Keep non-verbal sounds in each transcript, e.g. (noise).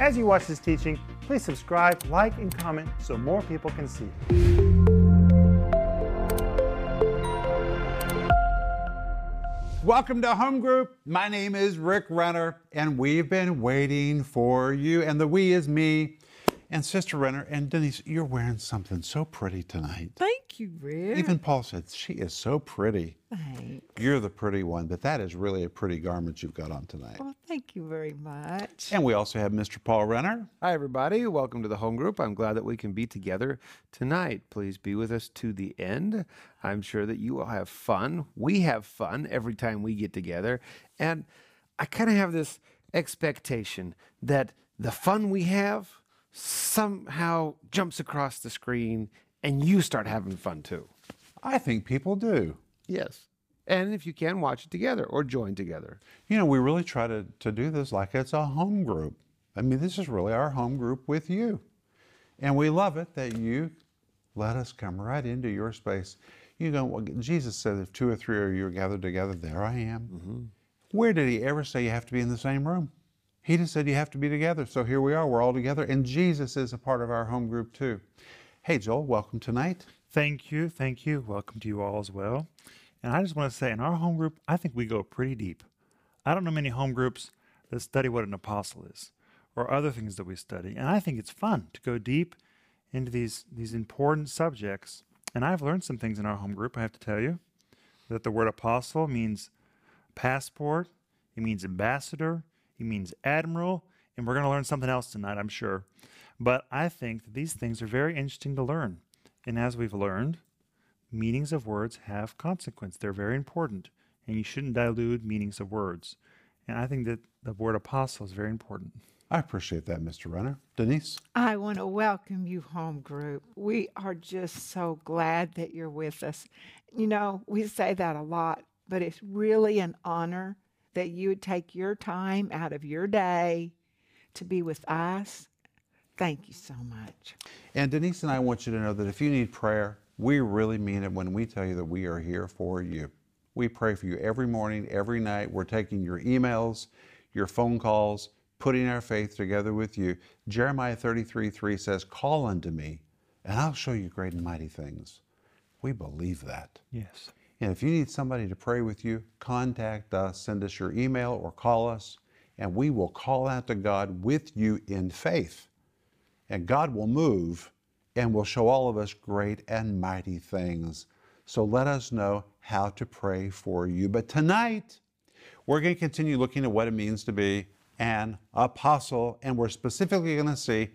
As you watch this teaching, please subscribe, like, and comment so more people can see. Welcome to Home Group. My name is Rick Renner, and we've been waiting for you. And the we is me and Sister Renner. And Denise, you're wearing something so pretty tonight. Thank you, Rick. Even Paul said, She is so pretty. Thanks. You're the pretty one, but that is really a pretty garment you've got on tonight. Well, thank you very much. And we also have Mr. Paul Renner. Hi, everybody. Welcome to the home group. I'm glad that we can be together tonight. Please be with us to the end. I'm sure that you will have fun. We have fun every time we get together. And I kind of have this expectation that the fun we have somehow jumps across the screen and you start having fun too. I think people do. Yes. And if you can, watch it together or join together. You know, we really try to, to do this like it's a home group. I mean, this is really our home group with you. And we love it that you let us come right into your space. You know, well, Jesus said, if two or three of you are gathered together, there I am. Mm-hmm. Where did he ever say you have to be in the same room? He just said you have to be together. So here we are, we're all together. And Jesus is a part of our home group too. Hey, Joel, welcome tonight. Thank you, thank you. Welcome to you all as well. And I just want to say, in our home group, I think we go pretty deep. I don't know many home groups that study what an apostle is or other things that we study. And I think it's fun to go deep into these, these important subjects. And I've learned some things in our home group, I have to tell you, that the word apostle means passport, it means ambassador, it means admiral, and we're going to learn something else tonight, I'm sure. But I think that these things are very interesting to learn. And as we've learned, meanings of words have consequence. They're very important, and you shouldn't dilute meanings of words. And I think that the word apostle is very important. I appreciate that, Mr. Renner. Denise? I want to welcome you, home group. We are just so glad that you're with us. You know, we say that a lot, but it's really an honor that you would take your time out of your day to be with us. Thank you so much. And Denise and I want you to know that if you need prayer, we really mean it when we tell you that we are here for you. We pray for you every morning, every night. We're taking your emails, your phone calls, putting our faith together with you. Jeremiah 33 3 says, Call unto me, and I'll show you great and mighty things. We believe that. Yes. And if you need somebody to pray with you, contact us, send us your email or call us, and we will call out to God with you in faith. And God will move and will show all of us great and mighty things. So let us know how to pray for you. But tonight, we're going to continue looking at what it means to be an apostle, and we're specifically going to see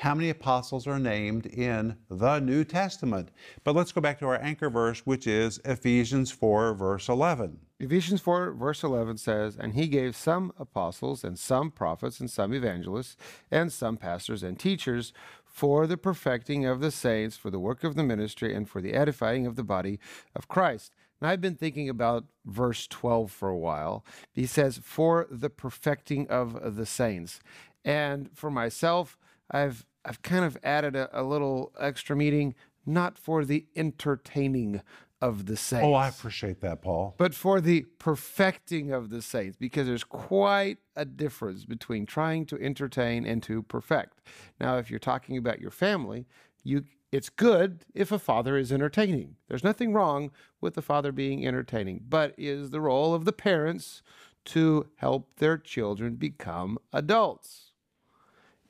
how many apostles are named in the New Testament. But let's go back to our anchor verse, which is Ephesians 4, verse 11. Ephesians 4, verse 11 says, And he gave some apostles, and some prophets, and some evangelists, and some pastors and teachers for the perfecting of the saints, for the work of the ministry, and for the edifying of the body of Christ. And I've been thinking about verse 12 for a while. He says, For the perfecting of the saints. And for myself, I've I've kind of added a, a little extra meaning, not for the entertaining of the saints. Oh, I appreciate that, Paul. but for the perfecting of the saints, because there's quite a difference between trying to entertain and to perfect. Now, if you're talking about your family, you it's good if a father is entertaining. There's nothing wrong with the father being entertaining, but is the role of the parents to help their children become adults.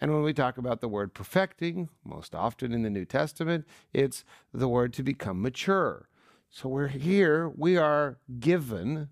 And when we talk about the word perfecting, most often in the New Testament, it's the word to become mature. So we're here, we are given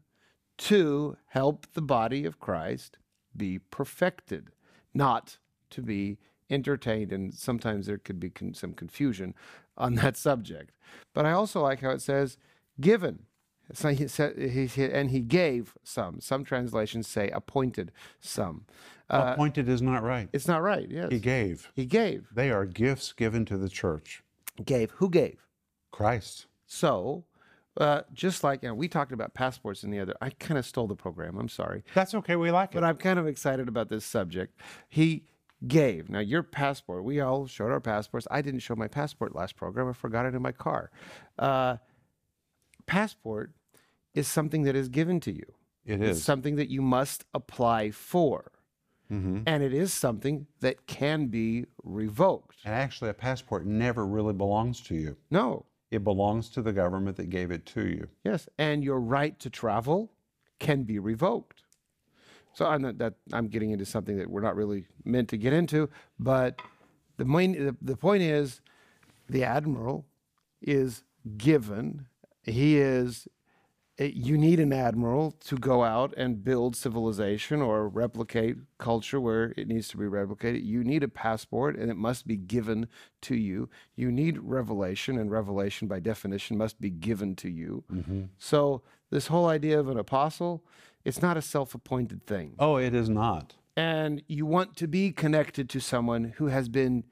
to help the body of Christ be perfected, not to be entertained. And sometimes there could be con- some confusion on that subject. But I also like how it says given. So he said, he, and he gave some. Some translations say appointed some. Uh, Appointed is not right. it's not right. Yes. He gave. He gave. They are gifts given to the church. Gave. Who gave? Christ. So, uh, just like you know, we talked about passports in the other, I kind of stole the program. I'm sorry, That's okay. We like it. but I'm kind of excited about this subject. He gave. Now, your passport. We all showed our passports. I didn't show my passport last program. I forgot it in my car. Uh, passport is something that is given to you. it It's something that you must apply for. Mm-hmm. and it is something that can be revoked. And actually, a passport never really belongs to you. No, It belongs to the government that gave it to you. yes, and your right to travel can be revoked. So I'm not, that I'm getting into something that we're not really meant to get into, but the main the, the point is the admiral is given he is you need an admiral to go out and build civilization or replicate culture where it needs to be replicated. You need a passport and it must be given to you. You need revelation, and revelation, by definition, must be given to you. Mm-hmm. So, this whole idea of an apostle, it's not a self appointed thing. Oh, it is not. And you want to be connected to someone who has been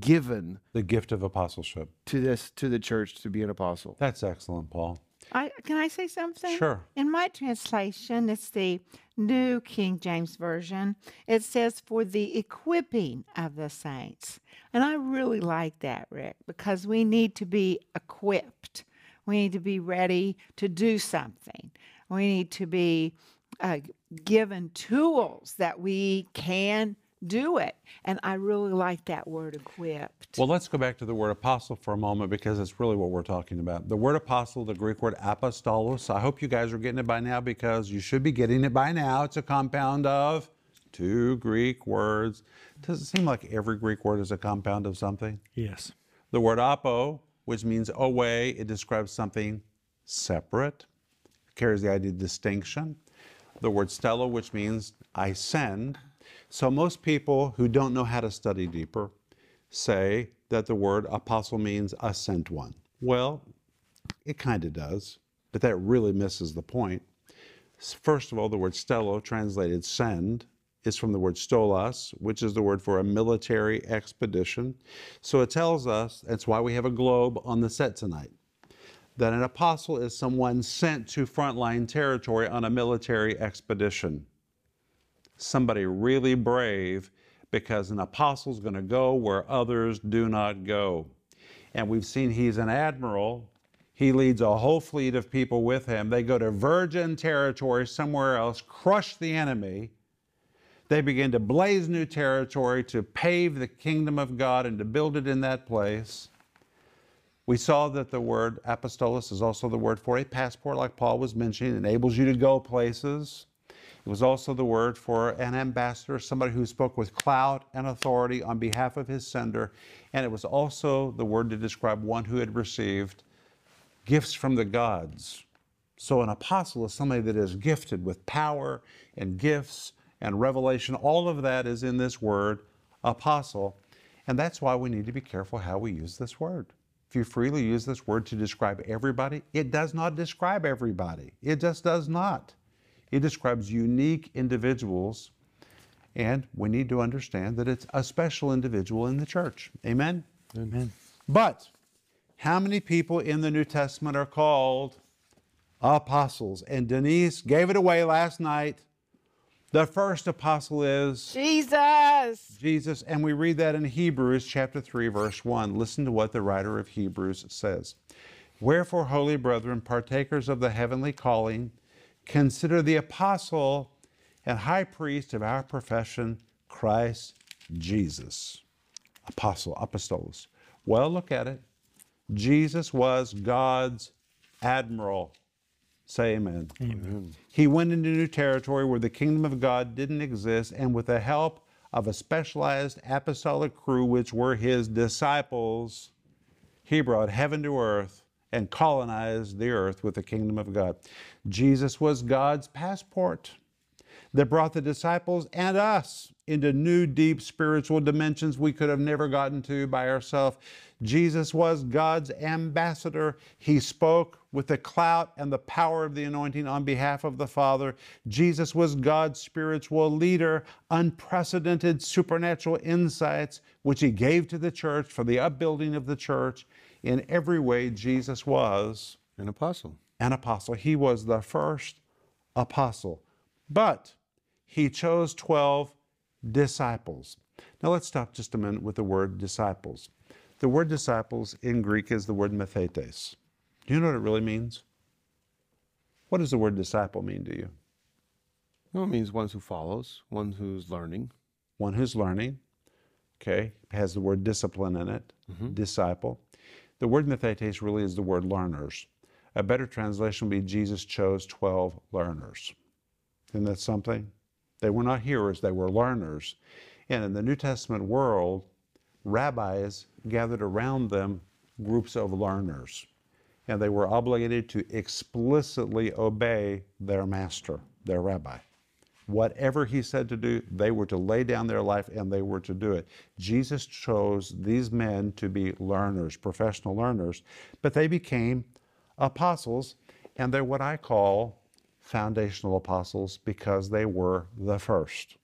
given The gift of apostleship. to this to the church to be an apostle. That's excellent, Paul. I, can I say something? Sure. In my translation, it's the New King James Version. It says, for the equipping of the saints. And I really like that, Rick, because we need to be equipped. We need to be ready to do something. We need to be uh, given tools that we can do it. And I really like that word equipped. Well, let's go back to the word apostle for a moment because it's really what we're talking about. The word apostle, the Greek word apostolos, I hope you guys are getting it by now because you should be getting it by now. It's a compound of two Greek words. Does it seem like every Greek word is a compound of something? Yes. The word apo, which means away, it describes something separate, carries the idea of distinction. The word stello, which means I send. So most people who don't know how to study deeper say that the word apostle means a sent one. Well, it kind of does, but that really misses the point. First of all, the word stello, translated send, is from the word stolas, which is the word for a military expedition. So it tells us, that's why we have a globe on the set tonight, that an apostle is someone sent to frontline territory on a military expedition. Somebody really brave because an apostle is going to go where others do not go. And we've seen he's an admiral. He leads a whole fleet of people with him. They go to virgin territory somewhere else, crush the enemy. They begin to blaze new territory to pave the kingdom of God and to build it in that place. We saw that the word apostolos is also the word for a passport, like Paul was mentioning, enables you to go places. It was also the word for an ambassador, somebody who spoke with clout and authority on behalf of his sender. And it was also the word to describe one who had received gifts from the gods. So an apostle is somebody that is gifted with power and gifts and revelation. All of that is in this word, apostle. And that's why we need to be careful how we use this word. If you freely use this word to describe everybody, it does not describe everybody. It just does not. It describes unique individuals, and we need to understand that it's a special individual in the church. Amen? Amen. But how many people in the New Testament are called apostles? And Denise gave it away last night. The first apostle is Jesus. Jesus, and we read that in Hebrews chapter 3, verse 1. Listen to what the writer of Hebrews says. Wherefore, holy brethren, partakers of the heavenly calling, consider the apostle and high priest of our profession, Christ Jesus. Apostle, apostolos. Well, look at it. Jesus was God's admiral. Say amen. Amen. He went into new territory where the kingdom of God didn't exist, and with the help of a specialized apostolic crew, which were his disciples, he brought heaven to earth and colonize the earth with the kingdom of God. Jesus was God's passport that brought the disciples and us into new, deep spiritual dimensions we could have never gotten to by ourselves. Jesus was God's ambassador. He spoke with the clout and the power of the anointing on behalf of the Father. Jesus was God's spiritual leader, unprecedented supernatural insights, which he gave to the church for the upbuilding of the church. In every way, Jesus was An apostle. an apostle. He was the first apostle. But he chose 12 disciples. Now let's stop just a minute with the word disciples. The word disciples in Greek is the word mathetes. Do you know what it really means? What does the word disciple mean to you? Well, it means one who follows, one who's learning. one who's learning, okay, it has the word discipline in it, mm-hmm. disciple. The word mathetes really is the word learners. A better translation would be Jesus chose 12 learners. Isn't that something? They were not hearers, they were learners. And in the New Testament world, rabbis gathered around them groups of learners. And they were obligated to explicitly obey their master, their rabbi. Whatever he said to do, they were to lay down their life and they were to do it. Jesus chose these men to be learners, professional learners, but they became apostles, and they're what I call foundational apostles because they were the first.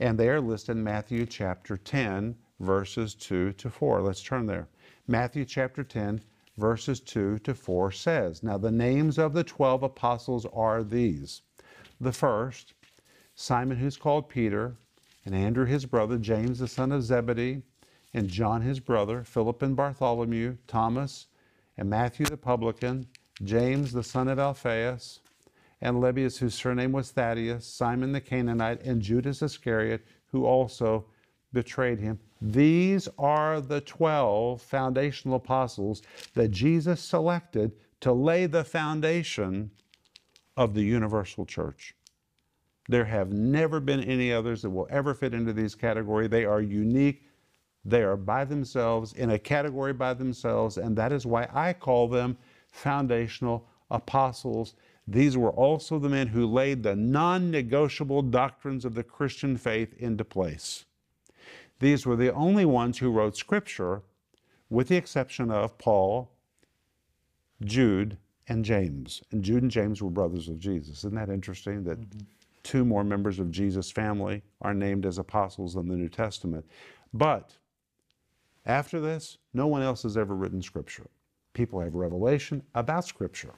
And they are listed in Matthew chapter 10, verses 2 to 4. Let's turn there. Matthew chapter 10, verses 2 to 4 says, Now the names of the 12 apostles are these. The first, Simon, who's called Peter, and Andrew his brother, James the son of Zebedee, and John his brother, Philip and Bartholomew, Thomas, and Matthew the publican, James the son of Alphaeus, and Lebbaeus, whose surname was Thaddeus, Simon the Canaanite, and Judas Iscariot, who also betrayed him. These are the 12 foundational apostles that Jesus selected to lay the foundation of the universal church. There have never been any others that will ever fit into these categories. They are unique. They are by themselves, in a category by themselves, and that is why I call them foundational apostles. These were also the men who laid the non negotiable doctrines of the Christian faith into place. These were the only ones who wrote Scripture, with the exception of Paul, Jude, and James. And Jude and James were brothers of Jesus. Isn't that interesting that mm-hmm. Two more members of Jesus' family are named as apostles in the New Testament? But after this, no one else has ever written Scripture. People have revelation about Scripture.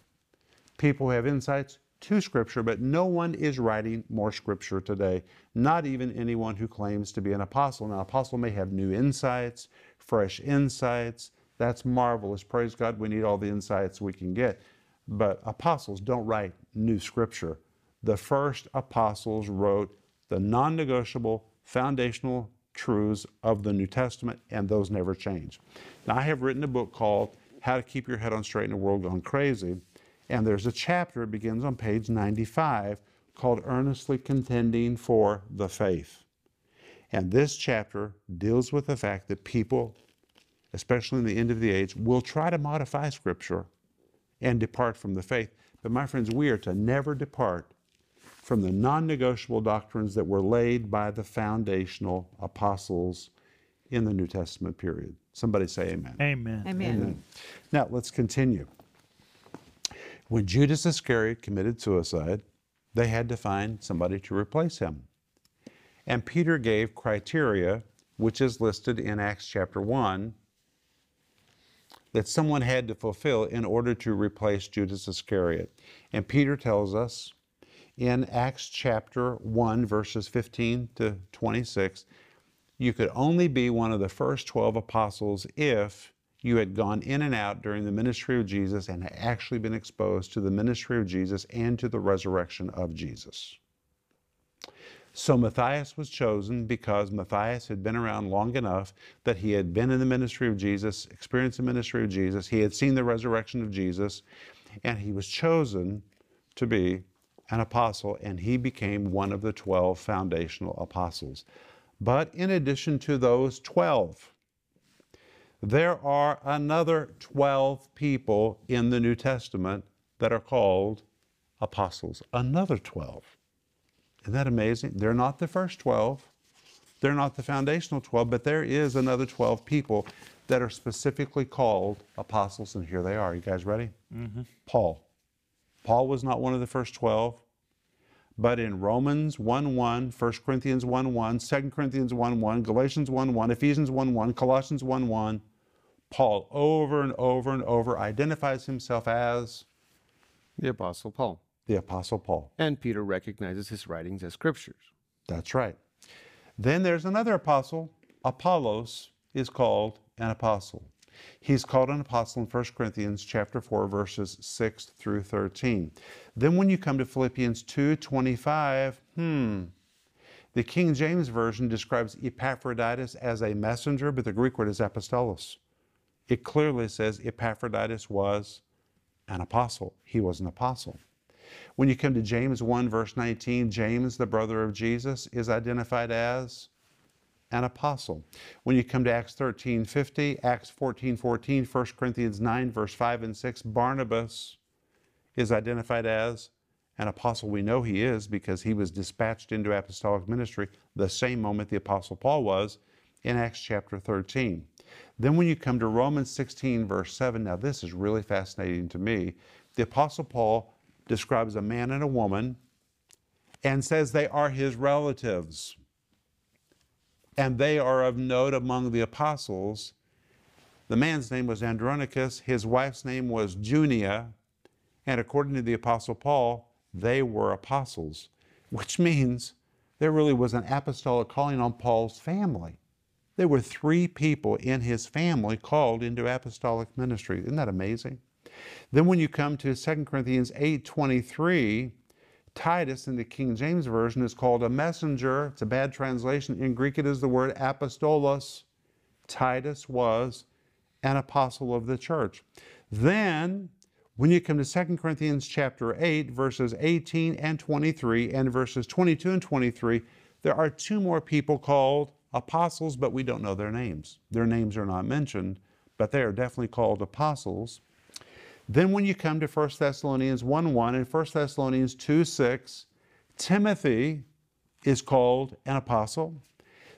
People have insights to Scripture, but no one is writing more Scripture today, not even anyone who claims to be an apostle. Now, an apostle may have new insights, fresh insights. That's marvelous. Praise God, we need all the insights we can get. But apostles don't write new Scripture. The first apostles wrote the non negotiable, foundational truths of the New Testament, and those never change. Now, I have written a book called How to Keep Your Head on Straight in a World Gone Crazy. And there's a chapter, it begins on page 95, called Earnestly Contending for the Faith. And this chapter deals with the fact that people, especially in the end of the age, will try to modify Scripture and depart from the faith. But my friends, we are to never depart from the non negotiable doctrines that were laid by the foundational apostles in the New Testament period. Somebody say amen. Amen. Amen. Now, let's continue. When Judas Iscariot committed suicide, they had to find somebody to replace him. And Peter gave criteria, which is listed in Acts chapter 1, that someone had to fulfill in order to replace Judas Iscariot. And Peter tells us in Acts chapter 1, verses 15 to 26, you could only be one of the first 12 apostles if you had gone in and out during the ministry of Jesus and had actually been exposed to the ministry of Jesus and to the resurrection of Jesus. So Matthias was chosen because Matthias had been around long enough that he had been in the ministry of Jesus, experienced the ministry of Jesus, he had seen the resurrection of Jesus, and he was chosen to be an apostle, and he became one of the 12 foundational apostles. But in addition to those 12, there are another 12 people in the New Testament that are called apostles. Another 12. Isn't that amazing? They're not the first 12, they're not the foundational 12, but there is another 12 people that are specifically called apostles, and here they are. You guys ready? Mm-hmm. Paul. Paul was not one of the first 12, but in Romans 1 1, 1 Corinthians 1 1, 2 Corinthians 1 1, Galatians 1 1, Ephesians 1 1, Colossians 1 1, Paul over and over and over identifies himself as The Apostle Paul. the Apostle Paul. And Peter recognizes his writings as scriptures. That's right. Then there's another apostle. Apollos is called an apostle. He's called an apostle in 1 Corinthians chapter 4 verses 6 through 13. Then when you come to Philippians 2:25, hmm, the King James version describes Epaphroditus as a messenger, but the Greek word is apostolos. It clearly says Epaphroditus was an apostle. He was an apostle. When you come to James 1 verse 19, James, the brother of Jesus, is identified as an apostle. When you come to Acts 13 50, Acts 14 14, 1 Corinthians 9, verse 5 and 6, Barnabas is identified as an apostle. We know he is because he was dispatched into apostolic ministry the same moment the apostle Paul was in Acts chapter 13. Then when you come to Romans 16, verse 7, now this is really fascinating to me. The apostle Paul describes a man and a woman and says they are his relatives and they are of note among the apostles. The man's name was Andronicus, his wife's name was Junia, and according to the apostle Paul, they were apostles, which means there really was an apostolic calling on Paul's family. There were three people in his family called into apostolic ministry. Isn't that amazing? Then when you come to 2 Corinthians 8:23, Titus in the King James Version is called a messenger. It's a bad translation. In Greek, it is the word apostolos. Titus was an apostle of the church. Then, when you come to 2 Corinthians chapter 8, verses 18 and 23, and verses 22 and 23, there are two more people called apostles, but we don't know their names. Their names are not mentioned, but they are definitely called apostles. Then when you come to 1 Thessalonians 1 1 and 1 Thessalonians 2 6, Timothy is called an apostle.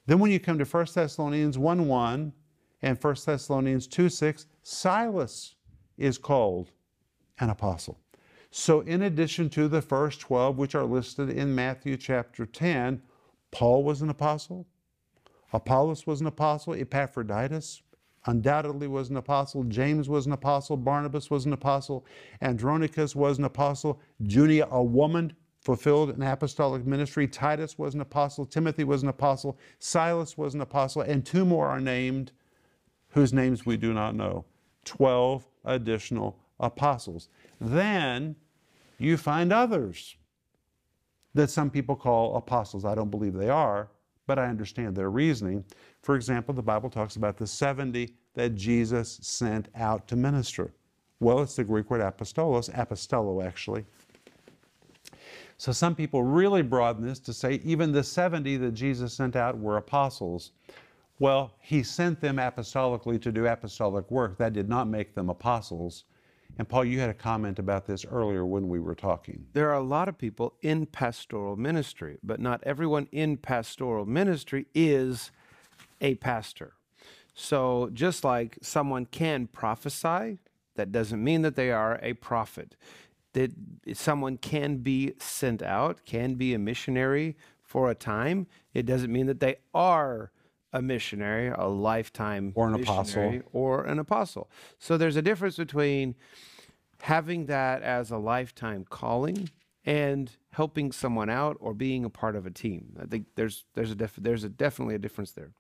Then when you come to 1 Thessalonians 1 1 and 1 Thessalonians 2 6, Silas is called an apostle. So, in addition to the first 12, which are listed in Matthew chapter 10, Paul was an apostle, Apollos was an apostle, Epaphroditus undoubtedly was an apostle. James was an apostle. Barnabas was an apostle. Andronicus was an apostle. Junia, a woman, fulfilled an apostolic ministry. Titus was an apostle. Timothy was an apostle. Silas was an apostle. And two more are named whose names we do not know. Twelve additional apostles. Then you find others that some people call apostles. I don't believe they are, but I understand their reasoning. For example, the Bible talks about the 70 that Jesus sent out to minister. Well, it's the Greek word apostolos, apostolo actually. So some people really broaden this to say even the 70 that Jesus sent out were apostles. Well, he sent them apostolically to do apostolic work. That did not make them apostles. And Paul, you had a comment about this earlier when we were talking. There are a lot of people in pastoral ministry, but not everyone in pastoral ministry is a pastor. So just like someone can prophesy, that doesn't mean that they are a prophet. That someone can be sent out, can be a missionary for a time, it doesn't mean that they are a missionary, a lifetime Or an apostle. or an apostle. So there's a difference between having that as a lifetime calling and helping someone out or being a part of a team. I think there's there's a def- there's a definitely a difference there.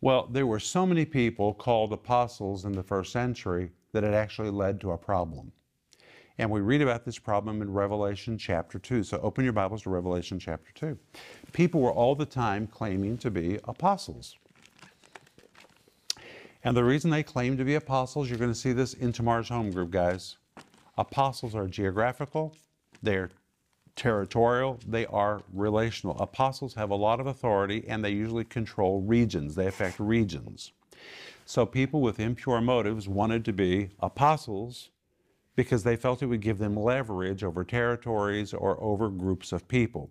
Well, there were so many people called apostles in the first century that it actually led to a problem. And we read about this problem in Revelation chapter 2. So open your Bibles to Revelation chapter 2. People were all the time claiming to be apostles. And the reason they claim to be apostles, you're going to see this in tomorrow's home group, guys. Apostles are geographical, they're territorial, they are relational. Apostles have a lot of authority and they usually control regions, they affect regions. So people with impure motives wanted to be apostles because they felt it would give them leverage over territories or over groups of people.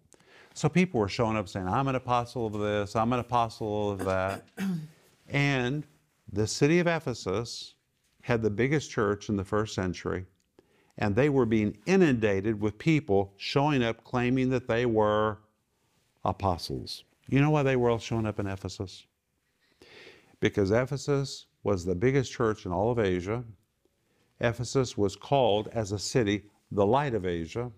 So people were showing up saying, I'm an apostle of this, I'm an apostle of that. (clears throat) and the city of Ephesus had the biggest church in the first century, and they were being inundated with people showing up claiming that they were apostles. You know why they were all showing up in Ephesus? Because Ephesus was the biggest church in all of Asia. Ephesus was called as a city the light of Asia,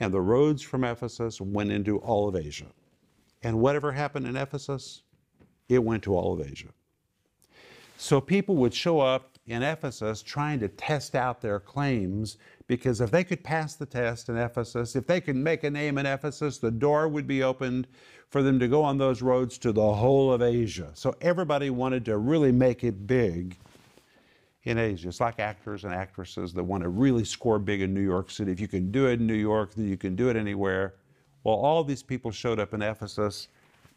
and the roads from Ephesus went into all of Asia. And whatever happened in Ephesus, it went to all of Asia. So people would show up in Ephesus trying to test out their claims because if they could pass the test in Ephesus, if they could make a name in Ephesus, the door would be opened for them to go on those roads to the whole of Asia. So everybody wanted to really make it big in Asia. It's like actors and actresses that want to really score big in New York City. If you can do it in New York, then you can do it anywhere. Well, all these people showed up in Ephesus,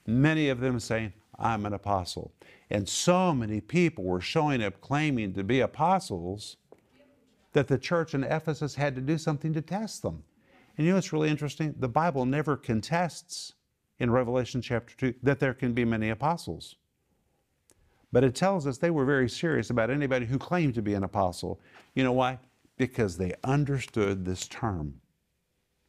many of them saying, I'm an apostle. And so many people were showing up claiming to be apostles that the church in Ephesus had to do something to test them. And you know what's really interesting? The Bible never contests in Revelation chapter 2 that there can be many apostles. But it tells us they were very serious about anybody who claimed to be an apostle. You know why? Because they understood this term.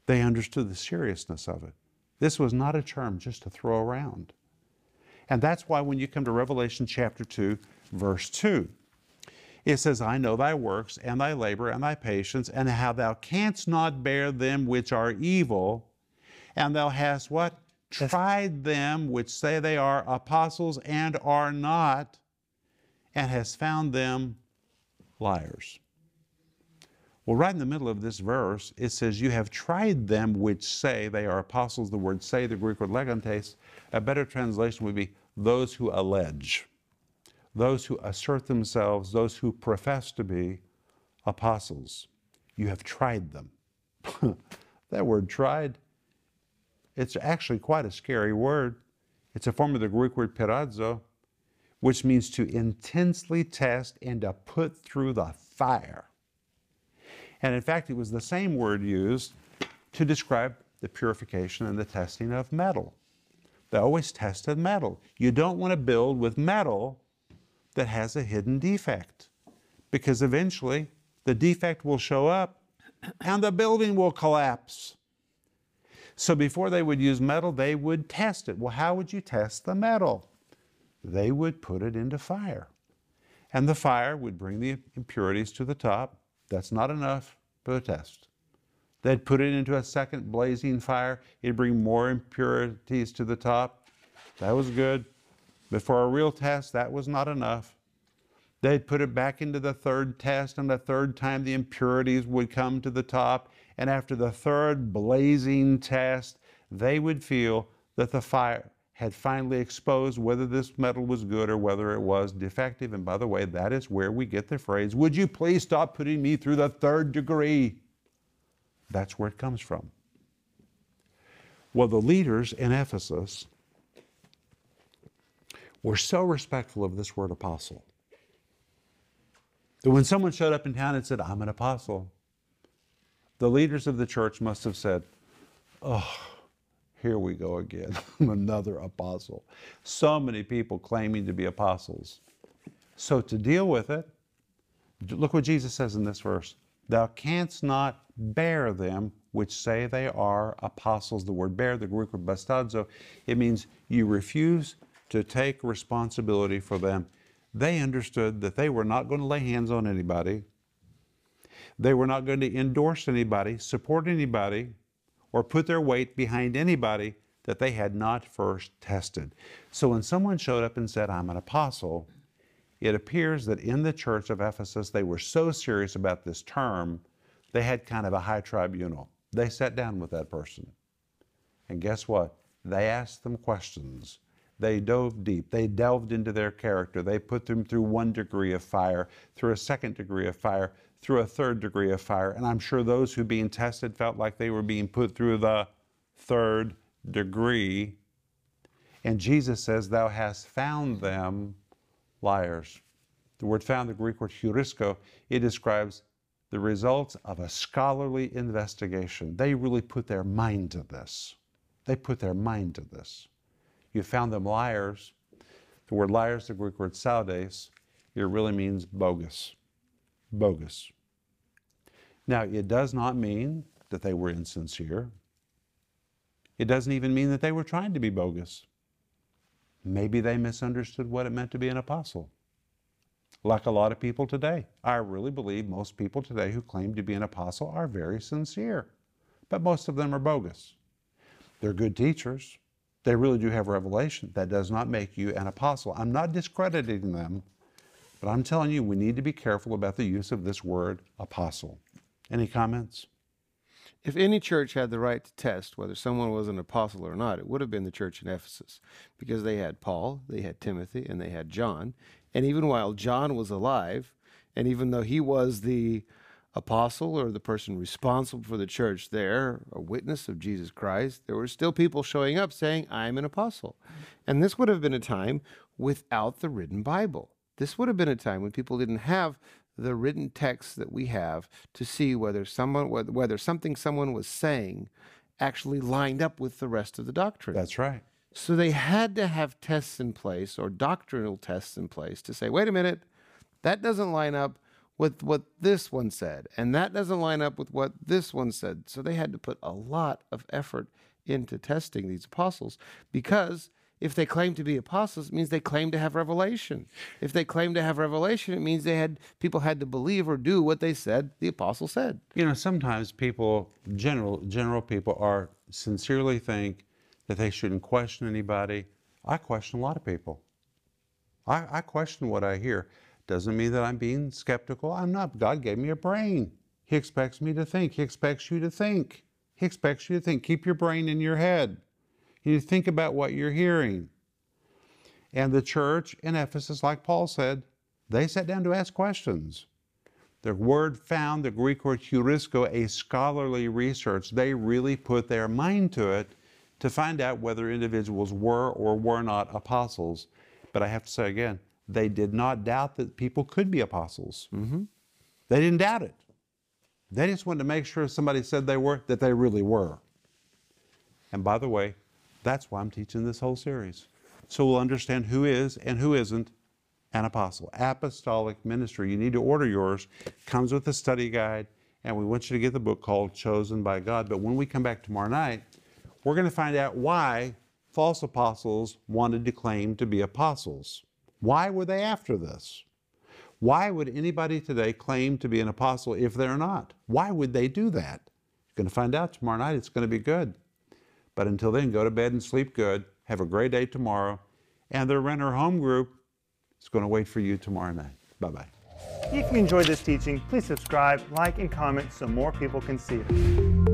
They understood the seriousness of it. This was not a term just to throw around. And that's why when you come to Revelation chapter 2, verse 2, it says, I know thy works and thy labor and thy patience, and how thou canst not bear them which are evil, and thou hast what? Tried them which say they are apostles and are not, and hast found them liars. Well, right in the middle of this verse, it says, You have tried them which say they are apostles. The word say, the Greek word legantes, a better translation would be those who allege, those who assert themselves, those who profess to be apostles. You have tried them. (laughs) that word tried, it's actually quite a scary word. It's a form of the Greek word peirazo, which means to intensely test and to put through the fire. And in fact, it was the same word used to describe the purification and the testing of metal. They always tested metal. You don't want to build with metal that has a hidden defect because eventually the defect will show up and the building will collapse. So before they would use metal, they would test it. Well, how would you test the metal? They would put it into fire. And the fire would bring the impurities to the top. That's not enough for the test. They'd put it into a second blazing fire. It'd bring more impurities to the top. That was good. But for a real test, that was not enough. They'd put it back into the third test, and the third time the impurities would come to the top. And after the third blazing test, they would feel that the fire had finally exposed whether this metal was good or whether it was defective. And by the way, that is where we get the phrase, Would you please stop putting me through the third degree? That's where it comes from. Well, the leaders in Ephesus were so respectful of this word apostle that when someone showed up in town and said, I'm an apostle, the leaders of the church must have said, Oh, here we go again, (laughs) another apostle. So many people claiming to be apostles. So to deal with it, look what Jesus says in this verse Thou canst not bear them which say they are apostles. The word bear, the Greek word bastazo, it means you refuse to take responsibility for them. They understood that they were not going to lay hands on anybody. They were not going to endorse anybody, support anybody, or put their weight behind anybody that they had not first tested. So when someone showed up and said, I'm an apostle, it appears that in the church of Ephesus, they were so serious about this term, they had kind of a high tribunal. They sat down with that person. And guess what? They asked them questions. They dove deep. They delved into their character. They put them through one degree of fire, through a second degree of fire, through a third degree of fire. And I'm sure those who being tested felt like they were being put through the third degree. And Jesus says, Thou hast found them liars. The word found, the Greek word heurisko, it describes the results of a scholarly investigation. They really put their mind to this. They put their mind to this. You found them liars. The word liars, the Greek word pseudes, it really means bogus. Bogus. Now, it does not mean that they were insincere. It doesn't even mean that they were trying to be bogus. Maybe they misunderstood what it meant to be an apostle. Like a lot of people today. I really believe most people today who claim to be an apostle are very sincere, but most of them are bogus. They're good teachers. They really do have revelation. That does not make you an apostle. I'm not discrediting them, But I'm telling you, we need to be careful about the use of this word apostle. Any comments? If any church had the right to test whether someone was an apostle or not, it would have been the church in Ephesus because they had Paul, they had Timothy, and they had John. And even while John was alive, and even though he was the apostle or the person responsible for the church there, a witness of Jesus Christ, there were still people showing up saying, I'm an apostle. And this would have been a time without the written Bible. This would have been a time when people didn't have the written text that we have to see whether someone whether something someone was saying actually lined up with the rest of the doctrine. That's right. So they had to have tests in place or doctrinal tests in place to say, wait a minute, that doesn't line up with what this one said, and that doesn't line up with what this one said. So they had to put a lot of effort into testing these apostles because if they claim to be apostles, it means they claim to have revelation. If they claim to have revelation, it means they had people had to believe or do what they said the apostle said. You know, sometimes people, general general people, are sincerely think that they shouldn't question anybody. I question a lot of people. I, I question what I hear. Doesn't mean that I'm being skeptical. I'm not. God gave me a brain. He expects me to think. He expects you to think. He expects you to think. Keep your brain in your head. You think about what you're hearing. And the church in Ephesus, like Paul said, they sat down to ask questions. The word found, the Greek word heurisko, a scholarly research. They really put their mind to it to find out whether individuals were or were not apostles. But I have to say again, they did not doubt that people could be apostles. Mm-hmm. They didn't doubt it. They just wanted to make sure somebody said they were, that they really were. And by the way, that's why I'm teaching this whole series. So we'll understand who is and who isn't an apostle. Apostolic ministry. You need to order yours. Comes with a study guide, and we want you to get the book called Chosen by God. But when we come back tomorrow night, we're going to find out why false apostles wanted to claim to be apostles. Why were they after this? Why would anybody today claim to be an apostle if they're not? Why would they do that? You're going to find out tomorrow night. It's going to be good. But until then, go to bed and sleep good. Have a great day tomorrow. And the Renner Home Group is going to wait for you tomorrow night. Bye bye. If you enjoyed this teaching, please subscribe, like, and comment so more people can see it.